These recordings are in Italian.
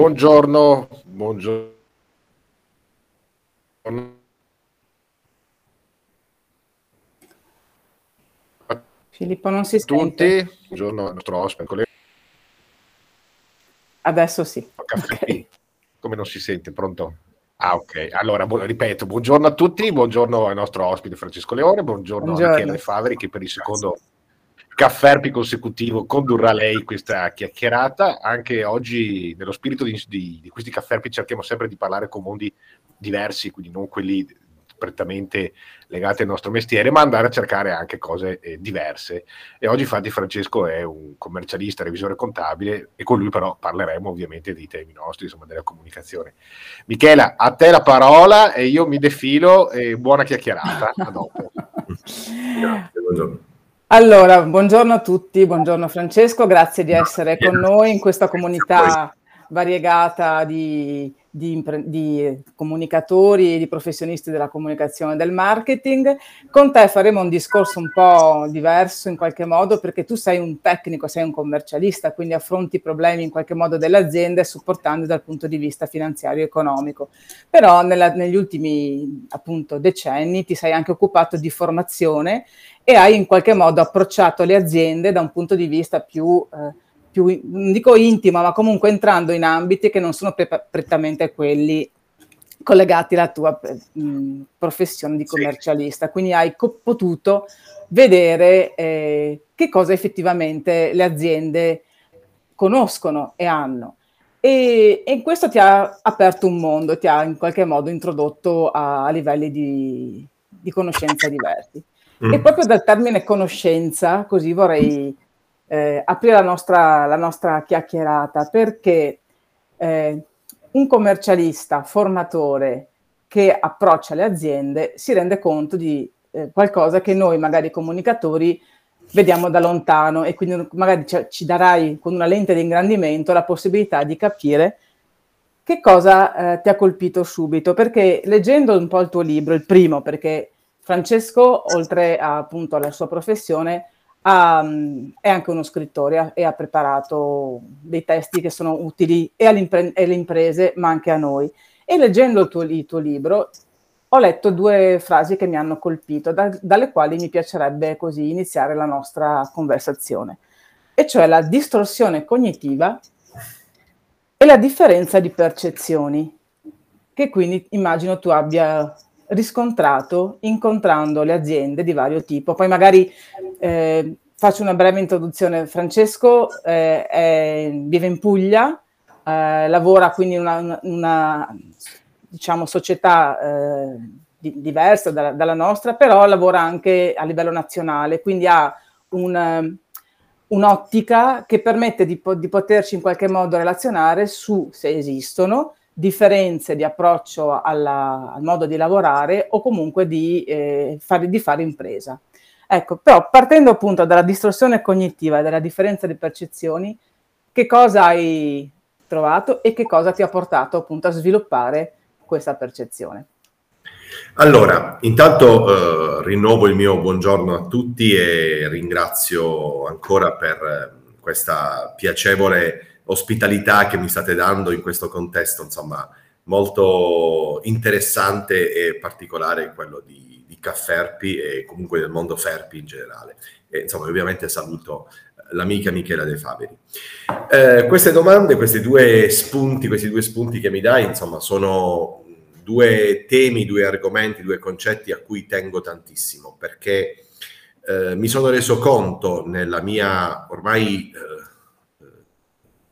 Buongiorno, buongiorno. Filippo non si tutti. sente. Buongiorno al nostro ospite. Adesso sì. Okay. Come non si sente? Pronto? Ah, ok. Allora, bu- ripeto, buongiorno a tutti, buongiorno al nostro ospite Francesco Leone, buongiorno, buongiorno. a Michele Faveri che per il secondo caffè consecutivo condurrà lei questa chiacchierata. Anche oggi, nello spirito di, di, di questi caffè cerchiamo sempre di parlare con mondi diversi, quindi non quelli prettamente legate al nostro mestiere, ma andare a cercare anche cose eh, diverse. E oggi infatti Francesco è un commercialista, revisore contabile e con lui però parleremo ovviamente dei temi nostri, insomma della comunicazione. Michela, a te la parola e io mi defilo e buona chiacchierata. A dopo. Grazie, buongiorno. Allora, buongiorno a tutti, buongiorno Francesco, grazie di essere con noi in questa comunità variegata di di, di comunicatori e di professionisti della comunicazione e del marketing. Con te faremo un discorso un po' diverso in qualche modo perché tu sei un tecnico, sei un commercialista, quindi affronti i problemi in qualche modo delle aziende supportando dal punto di vista finanziario e economico. Però nella, negli ultimi appunto decenni ti sei anche occupato di formazione e hai in qualche modo approcciato le aziende da un punto di vista più eh, più, non dico intima, ma comunque entrando in ambiti che non sono pre- prettamente quelli collegati alla tua mh, professione di commercialista. Sì. Quindi hai co- potuto vedere eh, che cosa effettivamente le aziende conoscono e hanno. E, e, questo ti ha aperto un mondo, ti ha in qualche modo introdotto a, a livelli di, di, conoscenza diversi. Mm. E proprio dal termine conoscenza, così vorrei eh, aprire la nostra, la nostra, chiacchierata perché eh, un commercialista, formatore che approccia le aziende si rende conto di eh, qualcosa che noi magari comunicatori vediamo da lontano e quindi magari ci, ci darai con una lente di ingrandimento la possibilità di capire che cosa eh, ti ha colpito subito, perché leggendo un po' il tuo libro, il primo, perché Francesco, oltre a, appunto alla sua professione, ha, è anche uno scrittore e ha preparato dei testi che sono utili e alle imprese ma anche a noi. E leggendo il tuo, il tuo, libro ho letto due frasi che mi hanno colpito, da, dalle quali mi piacerebbe così iniziare la nostra conversazione, e cioè la distorsione cognitiva e la differenza di percezioni, che quindi immagino tu abbia riscontrato incontrando le aziende di vario tipo. Poi magari eh, faccio una breve introduzione. Francesco eh, è, vive in Puglia, eh, lavora quindi in una, una diciamo, società eh, di, diversa dalla, dalla, nostra, però lavora anche a livello nazionale, quindi ha un, un'ottica che permette di, di poterci in qualche modo relazionare su se esistono differenze di approccio alla, al modo di lavorare o comunque di, eh, fare, di fare impresa. Ecco, però partendo appunto dalla distorsione cognitiva e dalla differenza di percezioni, che cosa hai trovato e che cosa ti ha portato appunto a sviluppare questa percezione? Allora, intanto eh, rinnovo il mio buongiorno a tutti e ringrazio ancora per eh, questa piacevole ospitalità che mi state dando in questo contesto, insomma, molto interessante e particolare quello di, di Cafferpi e comunque del mondo Ferpi in generale. E, insomma, ovviamente saluto eh, l'amica Michela De Faveri. Eh, queste domande, questi due spunti, questi due spunti che mi dai, insomma, sono due temi, due argomenti, due concetti a cui tengo tantissimo, perché eh, mi sono reso conto nella mia ormai eh,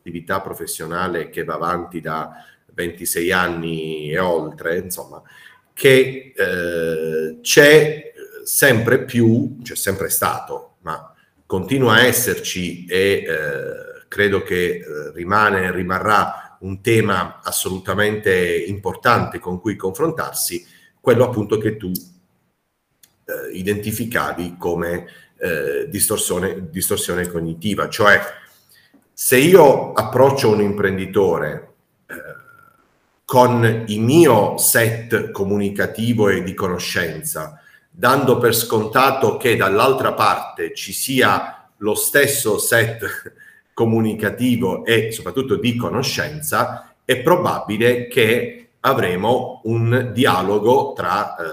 attività professionale che va avanti da 26 anni e oltre, insomma, che eh, c'è sempre più, c'è sempre stato, ma continua a esserci e eh, credo che eh, rimane e rimarrà un tema assolutamente importante con cui confrontarsi, quello appunto che tu eh, identificavi come eh, distorsione, distorsione cognitiva, cioè se io approccio un imprenditore eh, con il mio set comunicativo e di conoscenza, dando per scontato che dall'altra parte ci sia lo stesso set comunicativo e soprattutto di conoscenza, è probabile che avremo un dialogo tra, eh,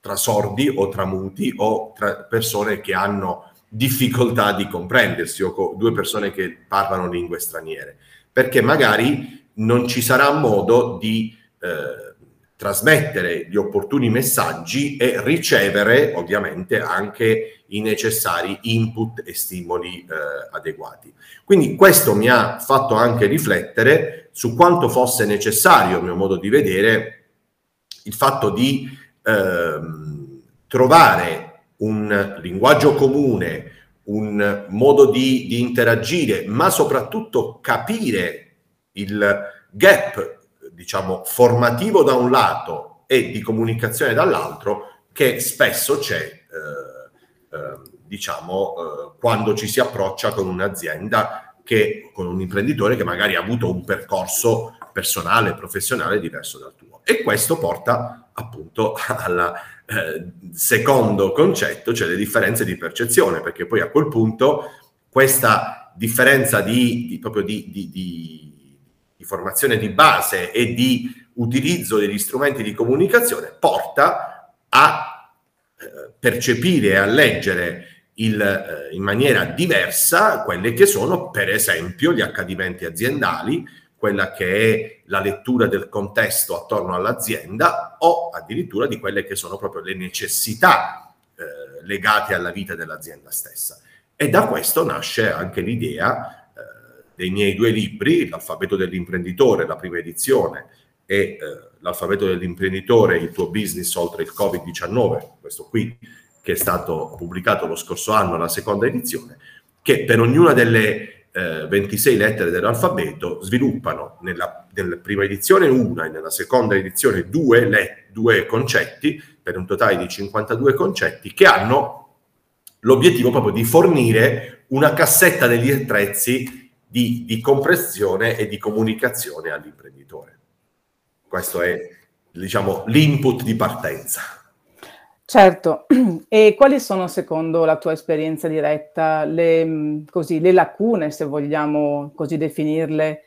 tra sordi o tra muti o tra persone che hanno difficoltà di comprendersi o due persone che parlano lingue straniere, perché magari non ci sarà modo di eh, trasmettere gli opportuni messaggi e ricevere ovviamente anche i necessari input e stimoli eh, adeguati. Quindi questo mi ha fatto anche riflettere su quanto fosse necessario, a mio modo di vedere, il fatto di eh, trovare un linguaggio comune, un modo di, di interagire, ma soprattutto capire il gap diciamo, formativo da un lato e di comunicazione dall'altro che spesso c'è, eh, eh, diciamo, eh, quando ci si approccia con un'azienda che, con un imprenditore che magari ha avuto un percorso personale, professionale diverso dal tuo. E questo porta appunto al eh, secondo concetto, cioè le differenze di percezione, perché poi a quel punto questa differenza di, di proprio di, di, di formazione di base e di utilizzo degli strumenti di comunicazione porta a eh, percepire e a leggere il, eh, in maniera diversa quelle che sono per esempio gli accadimenti aziendali, quella che è la lettura del contesto attorno all'azienda o addirittura di quelle che sono proprio le necessità eh, legate alla vita dell'azienda stessa. E da questo nasce anche l'idea dei miei due libri, L'alfabeto dell'imprenditore, la prima edizione, e eh, L'alfabeto dell'imprenditore, il tuo business oltre il Covid-19, questo qui che è stato pubblicato lo scorso anno, la seconda edizione, che per ognuna delle eh, 26 lettere dell'alfabeto sviluppano nella, nella, prima edizione una e nella seconda edizione due, le, due concetti, per un totale di 52 concetti, che hanno l'obiettivo proprio di fornire una cassetta degli attrezzi di, di compressione e di comunicazione all'imprenditore. Questo è, diciamo, l'input di partenza. Certo, e quali sono secondo la tua esperienza diretta le, così, le lacune, se vogliamo così definirle,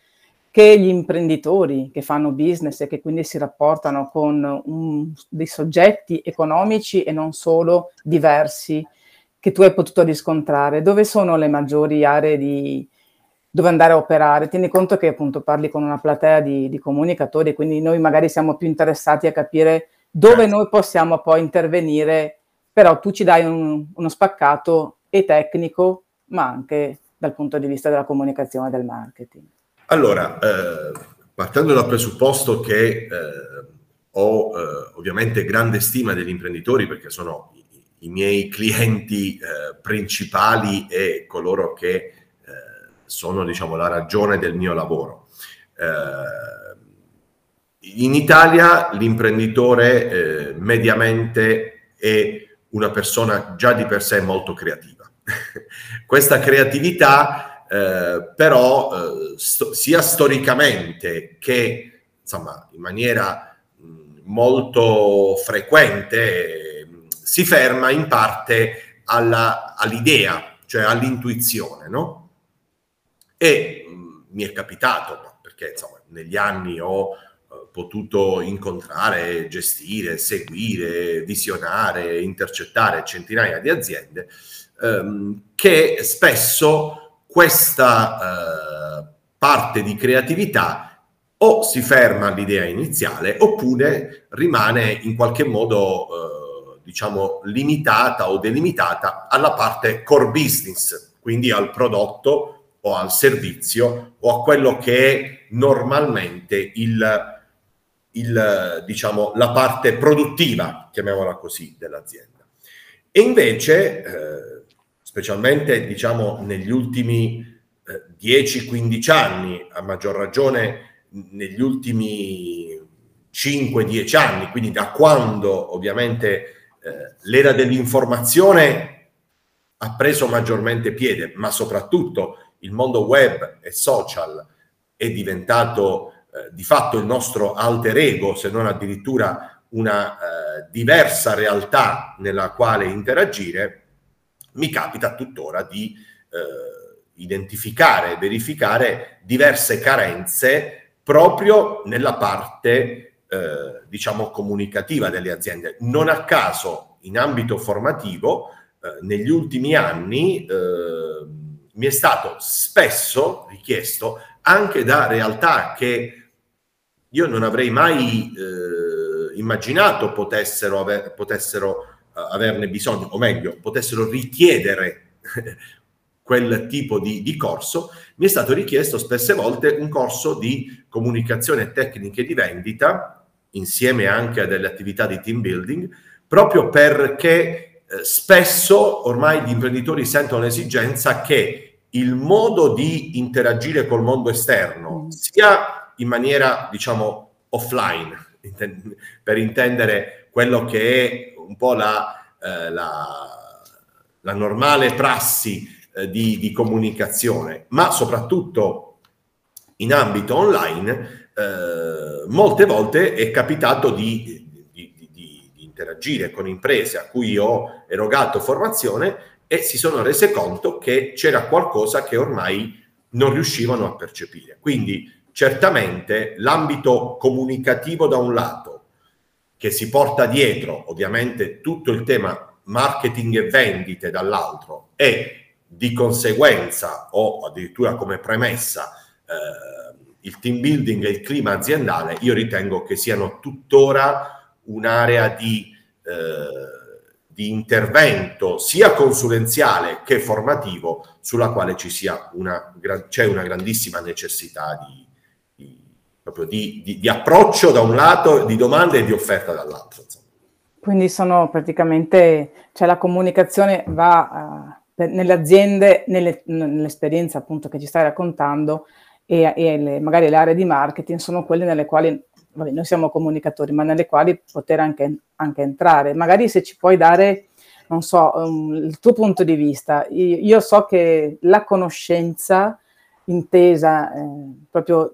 che gli imprenditori che fanno business e che quindi si rapportano con un, dei soggetti economici e non solo diversi che tu hai potuto riscontrare? Dove sono le maggiori aree di, dove andare a operare. Tieni conto che appunto parli con una platea di, di comunicatori, quindi noi magari siamo più interessati a capire dove certo. noi possiamo poi intervenire, però tu ci dai un, uno spaccato e tecnico, ma anche dal punto di vista della comunicazione e del marketing. Allora, eh, partendo dal presupposto che eh, ho eh, ovviamente grande stima degli imprenditori perché sono i, i miei clienti eh, principali e coloro che sono diciamo, la ragione del mio lavoro. Eh, in Italia l'imprenditore eh, mediamente è una persona già di per sé molto creativa. Questa creatività eh, però eh, sto, sia storicamente che insomma, in maniera mh, molto frequente si ferma in parte alla, all'idea, cioè all'intuizione, no? E mh, mm, mi è capitato, perché insomma negli anni ho potuto incontrare, gestire, seguire, visionare, intercettare centinaia di aziende, ehm, che spesso questa eh, parte di creatività o si ferma all'idea iniziale oppure rimane in qualche modo eh, diciamo limitata o delimitata alla parte core business, quindi al prodotto o al servizio o a quello che è normalmente il, il, diciamo, la parte produttiva, chiamiamola così, dell'azienda. E invece, eh, specialmente diciamo, negli ultimi eh, 10-15 anni, a maggior ragione negli ultimi 5-10 anni, quindi da quando ovviamente eh, l'era dell'informazione ha preso maggiormente piede, ma soprattutto il mondo web e social è diventato di fatto il nostro alter ego, se non addirittura una eh, diversa realtà nella quale interagire, mi capita tuttora di eh, identificare e verificare diverse carenze proprio nella parte, eh, diciamo, comunicativa delle aziende. Non a caso, in ambito formativo, eh, negli ultimi anni eh, mi è stato spesso richiesto anche da realtà che io non avrei mai eh, immaginato potessero, aver, potessero uh, averne bisogno, o meglio, potessero richiedere quel tipo di, di, corso, mi è stato richiesto spesse volte un corso di comunicazione tecniche di vendita, insieme anche a delle attività di team building, proprio perché eh, spesso ormai gli imprenditori sentono l'esigenza che il modo di interagire col mondo esterno, mm. sia in maniera, diciamo, offline, per intendere quello che è un po' la, eh, la, la normale prassi eh, di, di, comunicazione, ma soprattutto in ambito online, eh, molte volte è capitato di, di, di, interagire con imprese a cui ho erogato formazione e si sono rese conto che c'era qualcosa che ormai non riuscivano a percepire. Quindi certamente l'ambito comunicativo da un lato, che si porta dietro ovviamente tutto il tema marketing e vendite dall'altro e di conseguenza o addirittura come premessa eh, il team building e il clima aziendale, io ritengo che siano tuttora un'area di, eh, di intervento sia consulenziale che formativo sulla quale ci sia una, c'è una grandissima necessità di, proprio di, di, di approccio da un lato, di domanda e di offerta dall'altro. Quindi sono praticamente, cioè la comunicazione va... Uh nelle aziende, nelle, nell'esperienza appunto che ci stai raccontando e, e le, magari le aree di marketing sono quelle nelle quali, vabbè, noi siamo comunicatori, ma nelle quali poter anche, anche entrare. Magari se ci puoi dare, non so, um, il tuo punto di vista. Io, io so che la conoscenza intesa eh, proprio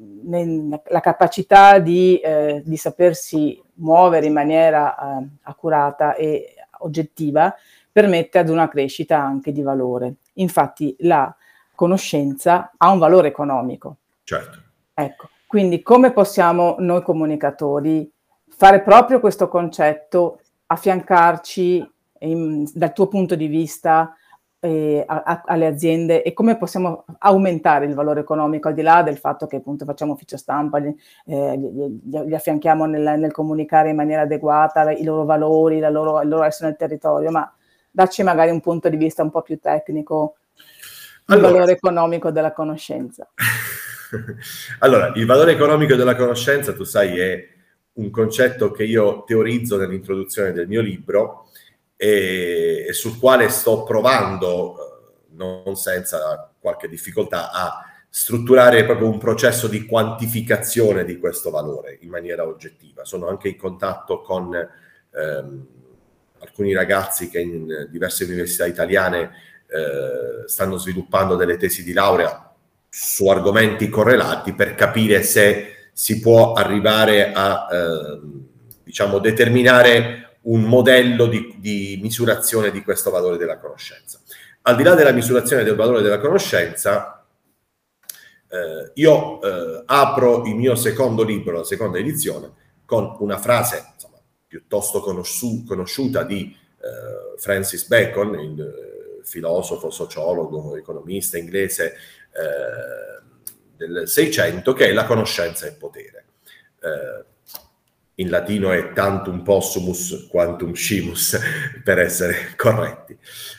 la capacità di, eh, di, sapersi muovere in maniera eh, accurata e oggettiva permette ad una crescita anche di valore. Infatti la conoscenza ha un valore economico. Certo. Ecco, quindi come possiamo noi comunicatori fare proprio questo concetto, affiancarci in, dal tuo punto di vista eh, a, a, alle aziende e come possiamo aumentare il valore economico al di là del fatto che appunto facciamo ufficio stampa, li, eh, li, li affianchiamo nel, nel, comunicare in maniera adeguata i loro valori, la loro, il loro essere nel territorio, ma darci magari un punto di vista un po' più tecnico del allora, valore economico della conoscenza. allora, il valore economico della conoscenza, tu sai, è un concetto che io teorizzo nell'introduzione del mio libro e, e sul quale sto provando, eh, non senza qualche difficoltà, a strutturare proprio un processo di quantificazione di questo valore in maniera oggettiva. Sono anche in contatto con ehm, alcuni ragazzi che in diverse università italiane eh, stanno sviluppando delle tesi di laurea su argomenti correlati per capire se si può arrivare a eh, diciamo determinare un modello di, di, misurazione di questo valore della conoscenza. Al di là della misurazione del valore della conoscenza, eh, io eh, apro il mio secondo libro, la seconda edizione, con una frase piuttosto conosciu- conosciuta di eh, Francis Bacon, il eh, filosofo, sociologo, economista inglese eh, del Seicento, che è la conoscenza il potere. In latino è tantum possumus quantum scimus, per essere corretti.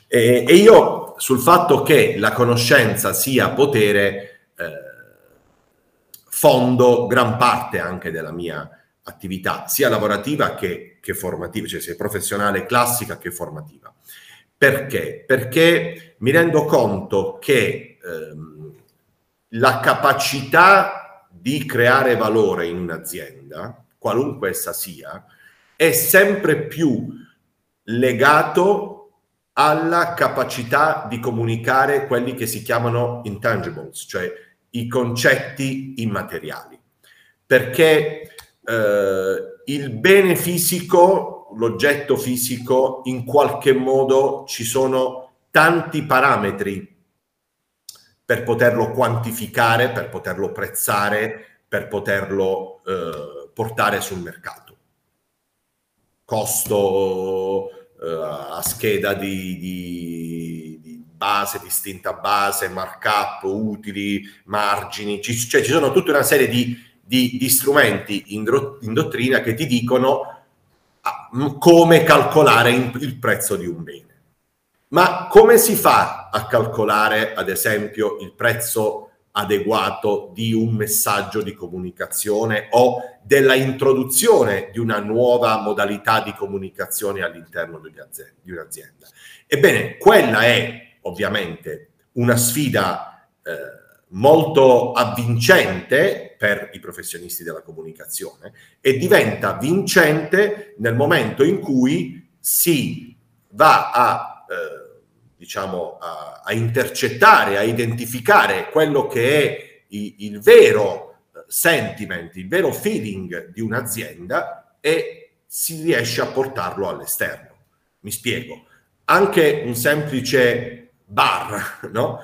E, e, io sul fatto che la conoscenza sia potere eh, fondo gran parte anche della mia attività sia lavorativa che, che formativa, cioè sia professionale classica che formativa. Perché? Perché mi rendo conto che ehm, la capacità di creare valore in un'azienda, qualunque essa sia, è sempre più legato alla capacità di comunicare quelli che si chiamano intangibles, cioè i concetti immateriali. Perché eh, il bene fisico, l'oggetto fisico, in qualche modo ci sono tanti parametri per poterlo quantificare, per poterlo prezzare, per poterlo eh, portare sul mercato. Costo eh, a scheda di, di, di, base, distinta base, markup, utili, margini, ci, cioè ci sono tutta una serie di, di strumenti in, in, dottrina che ti dicono ah, come calcolare il prezzo di un bene. Ma come si fa a calcolare, ad esempio, il prezzo adeguato di un messaggio di comunicazione o della introduzione di una nuova modalità di comunicazione all'interno di un'azienda. Ebbene, quella è ovviamente una sfida eh, molto avvincente per i professionisti della comunicazione e diventa vincente nel momento in cui si va a eh, diciamo, a, a, intercettare, a identificare quello che è il, il vero eh, sentiment, il vero feeling di un'azienda e si riesce a portarlo all'esterno. Mi spiego. Anche un semplice bar, no?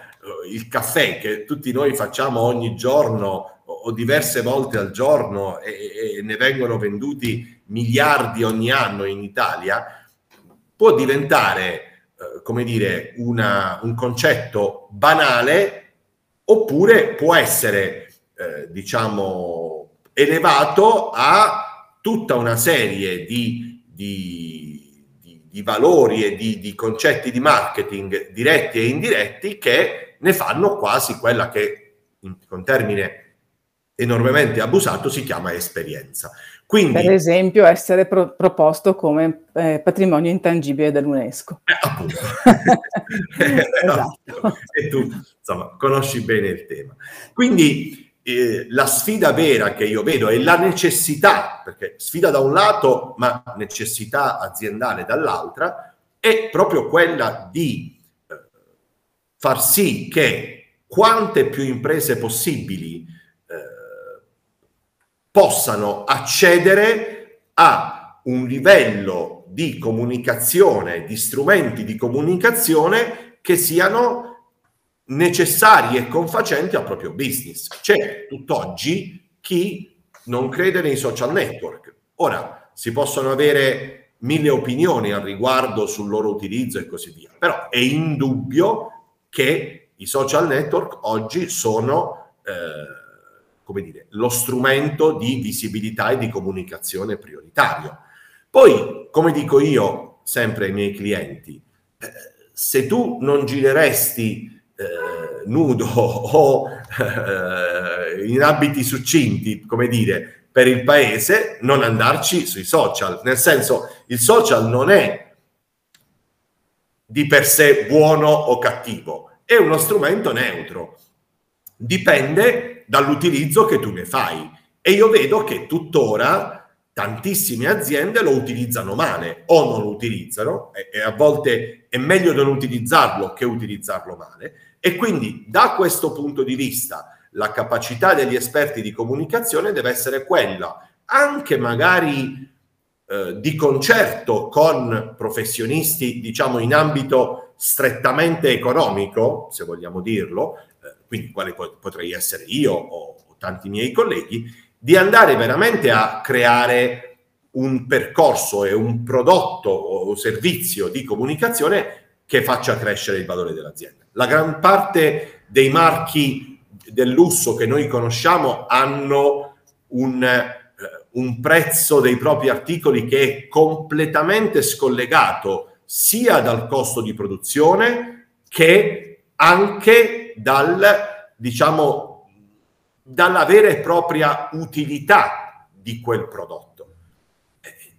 il caffè che tutti noi facciamo ogni giorno o diverse volte al giorno e, e ne vengono venduti miliardi ogni anno in Italia, può diventare eh, come dire, una, un concetto banale oppure può essere, eh, diciamo, elevato a tutta una serie di, di, di, di valori e di, concetti di marketing diretti e indiretti che ne fanno quasi quella che, in, con termine enormemente abusato, si chiama esperienza. Quindi, per esempio, essere pro- proposto come eh, patrimonio intangibile dell'UNESCO. Eh, appunto. esatto. E tu, insomma, conosci bene il tema. Quindi eh, la sfida vera che io vedo è la necessità, perché sfida da un lato, ma necessità aziendale dall'altra, è proprio quella di eh, far sì che quante più imprese possibili possano accedere a un livello di comunicazione, di strumenti di comunicazione che siano necessari e confacenti al proprio business. C'è tutt'oggi chi non crede nei social network. Ora, si possono avere mille opinioni al riguardo sul loro utilizzo e così via, però è indubbio che i social network oggi sono... Eh, come dire, lo strumento di visibilità e di comunicazione prioritario. Poi, come dico io sempre ai miei clienti, eh, se tu non gireresti eh, nudo o eh, in abiti succinti, come dire, per il paese, non andarci sui social. Nel senso, il social non è di per sé buono o cattivo, è uno strumento neutro. Dipende dall'utilizzo che tu ne fai. E io vedo che tuttora tantissime aziende lo utilizzano male o non lo utilizzano e, e a volte è meglio non utilizzarlo che utilizzarlo male. E quindi da questo punto di vista la capacità degli esperti di comunicazione deve essere quella, anche magari eh, di concerto con professionisti, diciamo in ambito strettamente economico, se vogliamo dirlo, quindi quale potrei essere io o, tanti miei colleghi, di andare veramente a creare un percorso e un prodotto o servizio di comunicazione che faccia crescere il valore dell'azienda. La gran parte dei marchi del lusso che noi conosciamo hanno un, eh, un prezzo dei propri articoli che è completamente scollegato sia dal costo di produzione che anche dal, diciamo, dalla vera e propria utilità di quel prodotto.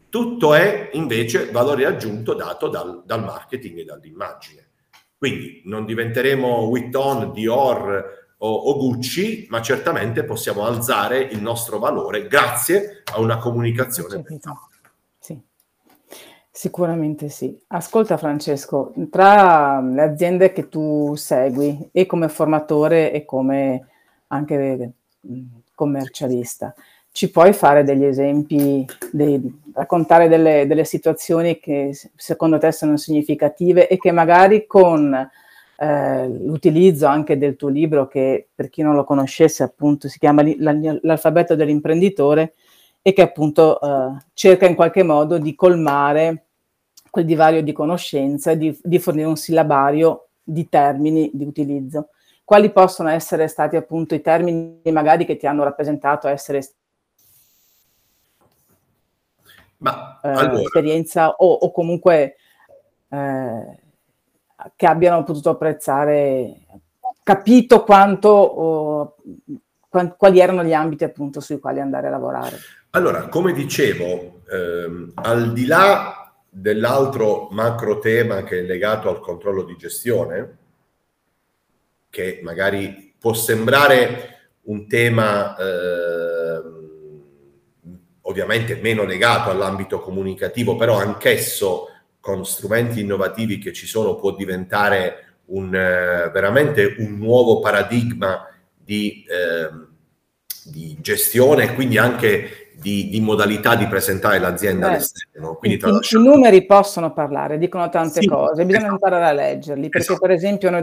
Tutto è invece valore aggiunto dato dal, dal marketing e dall'immagine. Quindi non diventeremo Vuitton, Dior o, o, Gucci, ma certamente possiamo alzare il nostro valore grazie a una comunicazione. Sicuramente sì. Ascolta Francesco, tra le aziende che tu segui e come formatore e come anche commercialista, ci puoi fare degli esempi, dei, raccontare delle, delle, situazioni che secondo te sono significative e che magari con eh, l'utilizzo anche del tuo libro che per chi non lo conoscesse appunto si chiama L'alfabeto dell'imprenditore e che appunto eh, cerca in qualche modo di colmare quel divario di conoscenza e di, di fornire un sillabario di termini di utilizzo. Quali possono essere stati appunto i termini magari che ti hanno rappresentato essere Ma, eh, allora. esperienza o, o comunque eh, che abbiano potuto apprezzare, capito quanto, oh, quali erano gli ambiti appunto sui quali andare a lavorare. Allora, come dicevo, ehm, al di là dell'altro macro tema che è legato al controllo di gestione, che magari può sembrare un tema eh, ovviamente meno legato all'ambito comunicativo, però anch'esso con strumenti innovativi che ci sono può diventare un, eh, veramente un nuovo paradigma di, eh, di gestione e quindi anche di, di, modalità di presentare l'azienda all'esterno. I, i, I, numeri possono parlare, dicono tante sì, cose, bisogna esatto. imparare a leggerli, perché esatto. per esempio noi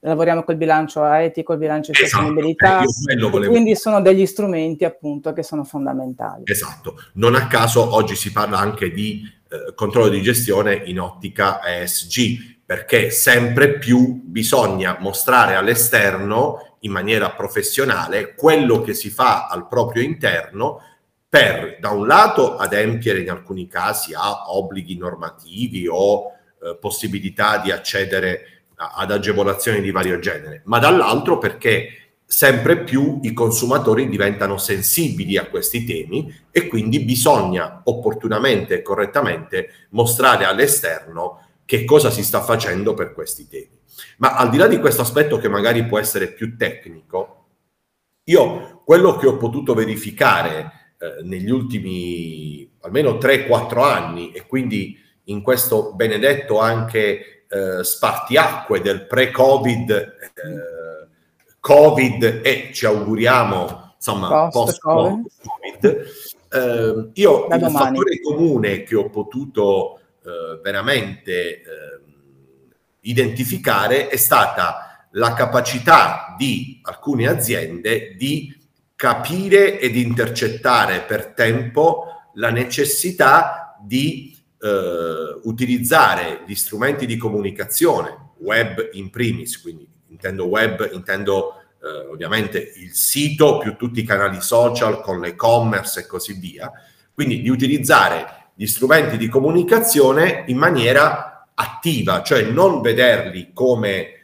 lavoriamo col bilancio etico, il bilancio di esatto. sostenibilità, volevo... quindi sono degli strumenti appunto che sono fondamentali. Esatto, non a caso oggi si parla anche di eh, controllo di gestione in ottica ESG, perché sempre più bisogna mostrare all'esterno in maniera professionale quello che si fa al proprio interno per, da un lato, adempiere in alcuni casi a obblighi normativi o eh, possibilità di accedere a, ad agevolazioni di vario genere, ma dall'altro perché sempre più i consumatori diventano sensibili a questi temi e quindi bisogna opportunamente e correttamente mostrare all'esterno che cosa si sta facendo per questi temi. Ma al di là di questo aspetto che magari può essere più tecnico, io quello che ho potuto verificare eh, negli ultimi almeno 3-4 anni e quindi in questo benedetto anche eh, spartiacque del pre-Covid, eh, Covid e ci auguriamo insomma post-Covid, eh, io da il domani. fattore comune che ho potuto eh, veramente identificare è stata la capacità di alcune aziende di capire ed intercettare per tempo la necessità di eh, utilizzare gli strumenti di comunicazione, web in primis, quindi intendo web, intendo eh, ovviamente il sito più tutti i canali social con l'e-commerce e così via, quindi di utilizzare gli strumenti di comunicazione in maniera attiva, cioè non vederli come eh,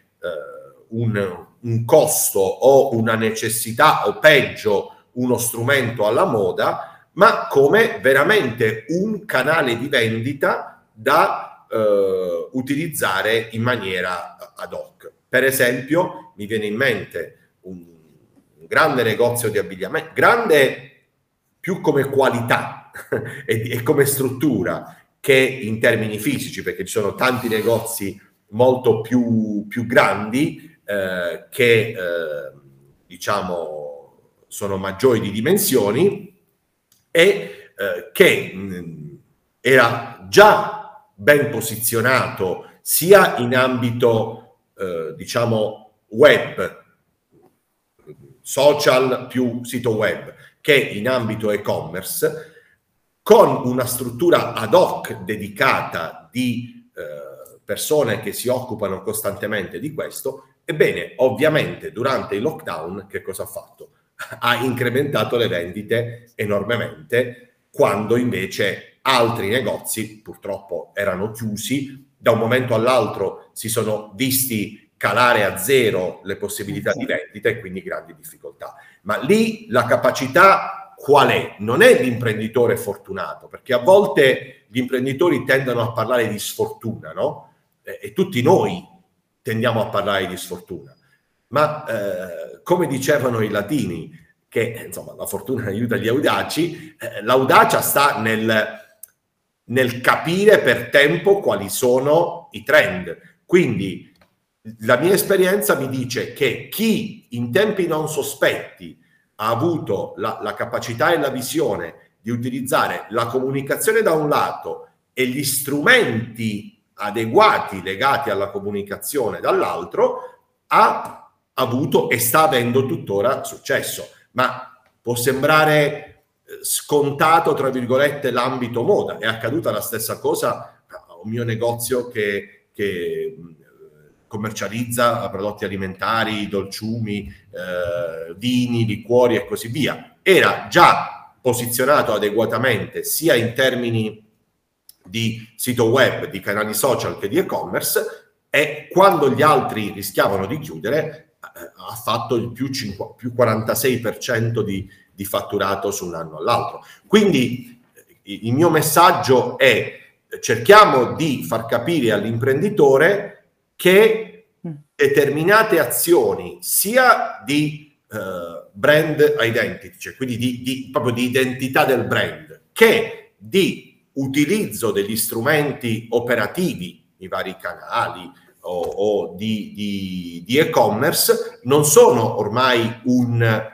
un, un costo o una necessità o peggio uno strumento alla moda, ma come veramente un canale di vendita da eh, utilizzare in maniera ad hoc. Per esempio, mi viene in mente un, un grande negozio di abbigliamento, grande più come qualità e, e come struttura che in termini fisici, perché ci sono tanti negozi molto più, più grandi, eh, che eh, diciamo sono maggiori di dimensioni e eh, che mh, era già ben posizionato sia in ambito eh, diciamo web social più sito web che in ambito e-commerce con una struttura ad hoc dedicata di eh, persone che si occupano costantemente di questo Ebbene, ovviamente durante il lockdown che cosa ha fatto? Ha incrementato le vendite enormemente quando invece altri negozi purtroppo erano chiusi, da un momento all'altro si sono visti calare a zero le possibilità di vendita e quindi grandi difficoltà. Ma lì la capacità qual è? Non è l'imprenditore fortunato, perché a volte gli imprenditori tendono a parlare di sfortuna, no? E, tutti noi tendiamo a parlare di sfortuna. Ma eh, come dicevano i latini, che insomma la fortuna aiuta gli audaci, eh, l'audacia sta nel, nel capire per tempo quali sono i trend. Quindi la mia esperienza mi dice che chi in tempi non sospetti ha avuto la, la, capacità e la visione di utilizzare la comunicazione da un lato e gli strumenti adeguati legati alla comunicazione dall'altro, ha avuto e sta avendo tuttora successo. Ma può sembrare eh, scontato, tra virgolette, l'ambito moda. È accaduta la stessa cosa a un mio negozio che, che commercializza prodotti alimentari, dolciumi, eh, vini, liquori e così via. Era già posizionato adeguatamente sia in termini di sito web, di canali social che di e-commerce e quando gli altri rischiavano di chiudere eh, ha fatto il più, 5, più 46% di, di fatturato su un anno all'altro. Quindi il mio messaggio è cerchiamo di far capire all'imprenditore che mm. determinate azioni sia di uh, brand identity, cioè quindi di, di, proprio di identità del brand, che di utilizzo degli strumenti operativi, i vari canali o, o di, di, di e-commerce, non sono ormai un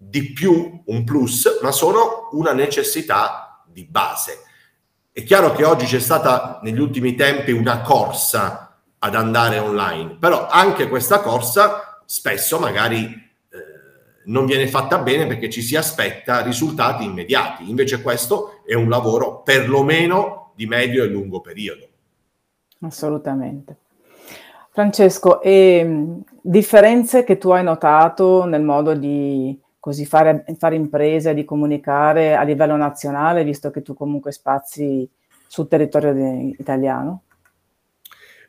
di più, un plus, ma sono una necessità di base. È chiaro che oggi c'è stata negli ultimi tempi una corsa ad andare online, però anche questa corsa spesso magari non viene fatta bene perché ci si aspetta risultati immediati, invece questo è un lavoro perlomeno di medio e lungo periodo. Assolutamente. Francesco, e differenze che tu hai notato nel modo di così fare, fare imprese, di comunicare a livello nazionale, visto che tu comunque spazi sul territorio italiano?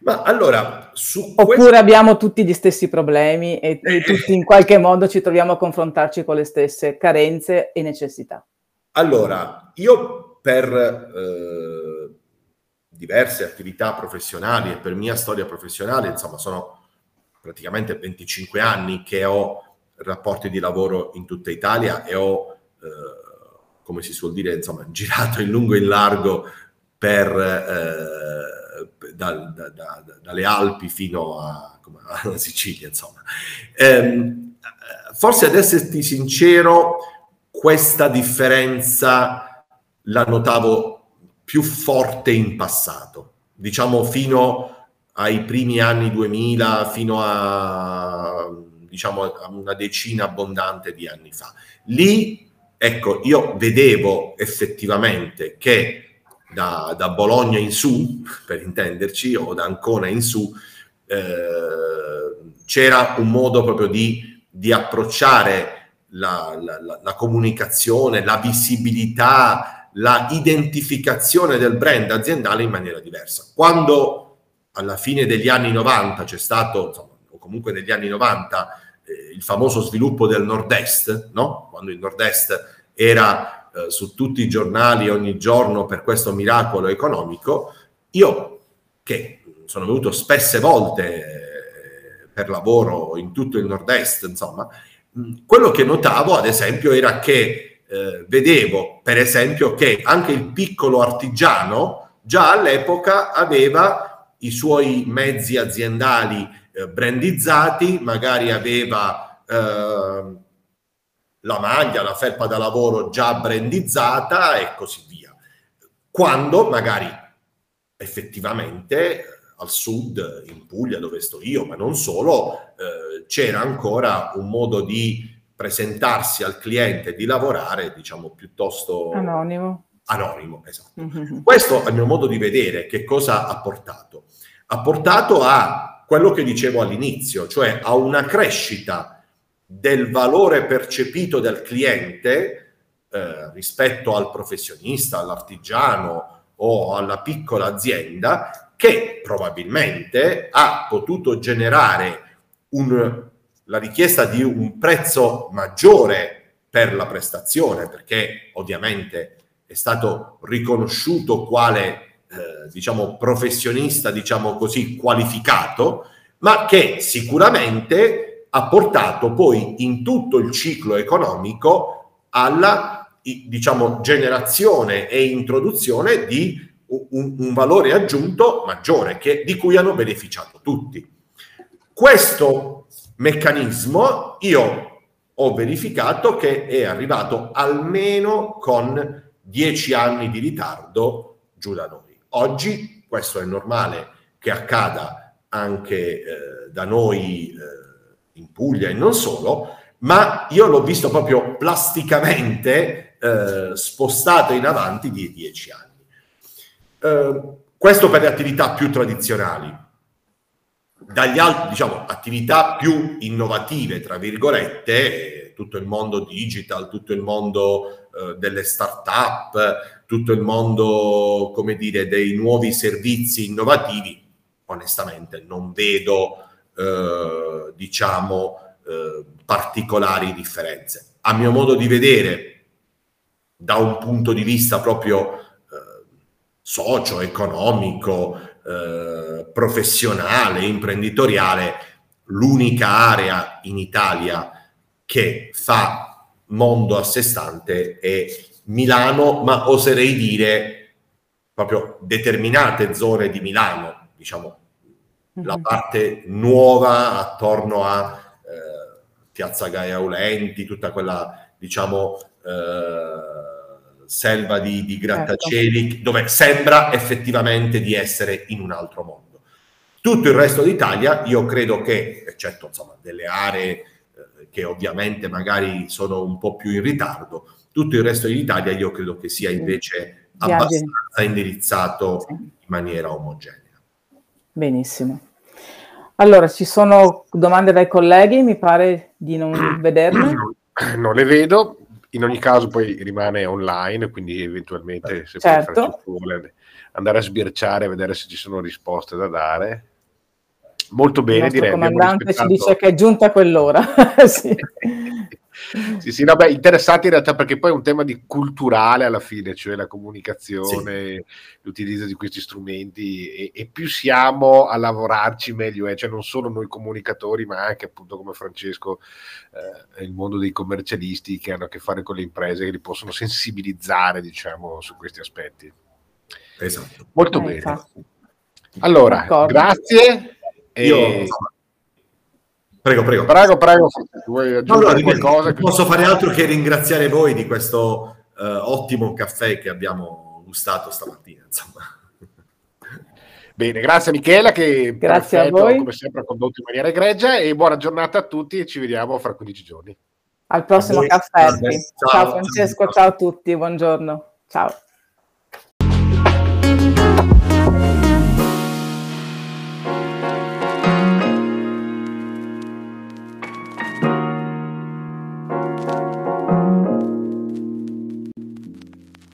Ma allora, su Oppure questo... abbiamo tutti gli stessi problemi e, e tutti in qualche modo ci troviamo a confrontarci con le stesse carenze e necessità. Allora, io per eh, diverse attività professionali e per mia storia professionale, insomma, sono praticamente 25 anni che ho rapporti di lavoro in tutta Italia e ho, eh, come si suol dire, insomma, girato in lungo e in largo per... Eh, da, da, da, dalle Alpi fino a, alla Sicilia, insomma. Ehm, forse ad esserti sincero, questa differenza la notavo più forte in passato, diciamo fino ai primi anni 2000, fino a diciamo a una decina abbondante di anni fa. Lì, ecco, io vedevo effettivamente che da, da, Bologna in su, per intenderci, o da Ancona in su, eh, c'era un modo proprio di, di approcciare la, la, la, comunicazione, la visibilità, la identificazione del brand aziendale in maniera diversa. Quando alla fine degli anni 90 c'è stato, insomma, o comunque negli anni 90, eh, il famoso sviluppo del nord-est, no? quando il nord-est era eh, su tutti i giornali ogni giorno per questo miracolo economico, io che sono venuto spesse volte eh, per lavoro in tutto il nord-est, insomma, quello che notavo ad esempio era che eh, vedevo per esempio che anche il piccolo artigiano già all'epoca aveva i suoi mezzi aziendali eh, brandizzati, magari aveva eh, la maglia, la felpa da lavoro già brandizzata e così via. Quando magari effettivamente al sud, in Puglia dove sto io, ma non solo, eh, c'era ancora un modo di presentarsi al cliente, di lavorare, diciamo, piuttosto anonimo. Anonimo, esatto. Mm-hmm. Questo, a mio modo di vedere, che cosa ha portato? Ha portato a quello che dicevo all'inizio, cioè a una crescita del valore percepito dal cliente eh, rispetto al professionista, all'artigiano o alla piccola azienda che probabilmente ha potuto generare un, la richiesta di un prezzo maggiore per la prestazione perché ovviamente è stato riconosciuto quale eh, diciamo professionista diciamo così qualificato ma che sicuramente ha portato poi in tutto il ciclo economico alla diciamo, generazione e introduzione di un, un valore aggiunto maggiore che, di cui hanno beneficiato tutti. Questo meccanismo io ho verificato che è arrivato almeno con dieci anni di ritardo giù da noi. Oggi questo è normale che accada anche eh, da noi eh, in Puglia e non solo, ma io l'ho visto proprio plasticamente eh, spostato in avanti di dieci anni. Eh, questo per le attività più tradizionali. Dagli altri, diciamo, attività più innovative, tra virgolette, tutto il mondo digital, tutto il mondo eh, delle start-up, tutto il mondo, come dire, dei nuovi servizi innovativi, onestamente non vedo, eh, diciamo, eh, particolari differenze. A mio modo di vedere, da un punto di vista proprio eh, socio-economico, eh, professionale, imprenditoriale, l'unica area in Italia che fa mondo a sé stante è Milano, ma oserei dire proprio determinate zone di Milano, diciamo la mhm. parte nuova attorno a eh, Piazza Gaia Aulenti, tutta quella diciamo eh, selva di, di grattacieli certo. dove sembra effettivamente di essere in un altro mondo. Tutto il resto d'Italia, io credo che, eccetto insomma delle aree eh, che ovviamente magari sono un po' più in ritardo, tutto il resto dell'Italia io credo che sia invece abbastanza indirizzato in maniera omogenea. Benissimo. Allora, ci sono domande dai colleghi? Mi pare di non vederle. Non le vedo, in ogni caso poi rimane online, quindi eventualmente se certo. vuole andare a sbirciare e vedere se ci sono risposte da dare. Molto bene, Il direi. Il comandante rispettato... ci dice che è giunta quell'ora. sì. sì, sì, no, beh, interessante in realtà perché poi è un tema di culturale alla fine, cioè la comunicazione, sì. l'utilizzo di questi strumenti e, e, più siamo a lavorarci meglio è, cioè non solo noi comunicatori ma anche appunto come Francesco eh, il mondo dei commercialisti che hanno a che fare con le imprese che li possono sensibilizzare diciamo su questi aspetti. Esatto. Molto eh, bene. Infatti. Allora, D'accordo. grazie. Io... E Prego, prego. Prego, prego. Vuoi aggiungere no, qualcosa? Non posso fare altro che ringraziare voi di questo uh, ottimo caffè che abbiamo gustato stamattina. Insomma. Bene, grazie Michela che grazie perfetto, a voi. come sempre ha condotto in maniera egregia e buona giornata a tutti e ci vediamo fra 15 giorni. Al prossimo caffè. Ciao, ciao Francesco, ciao a tutti, buongiorno. Ciao.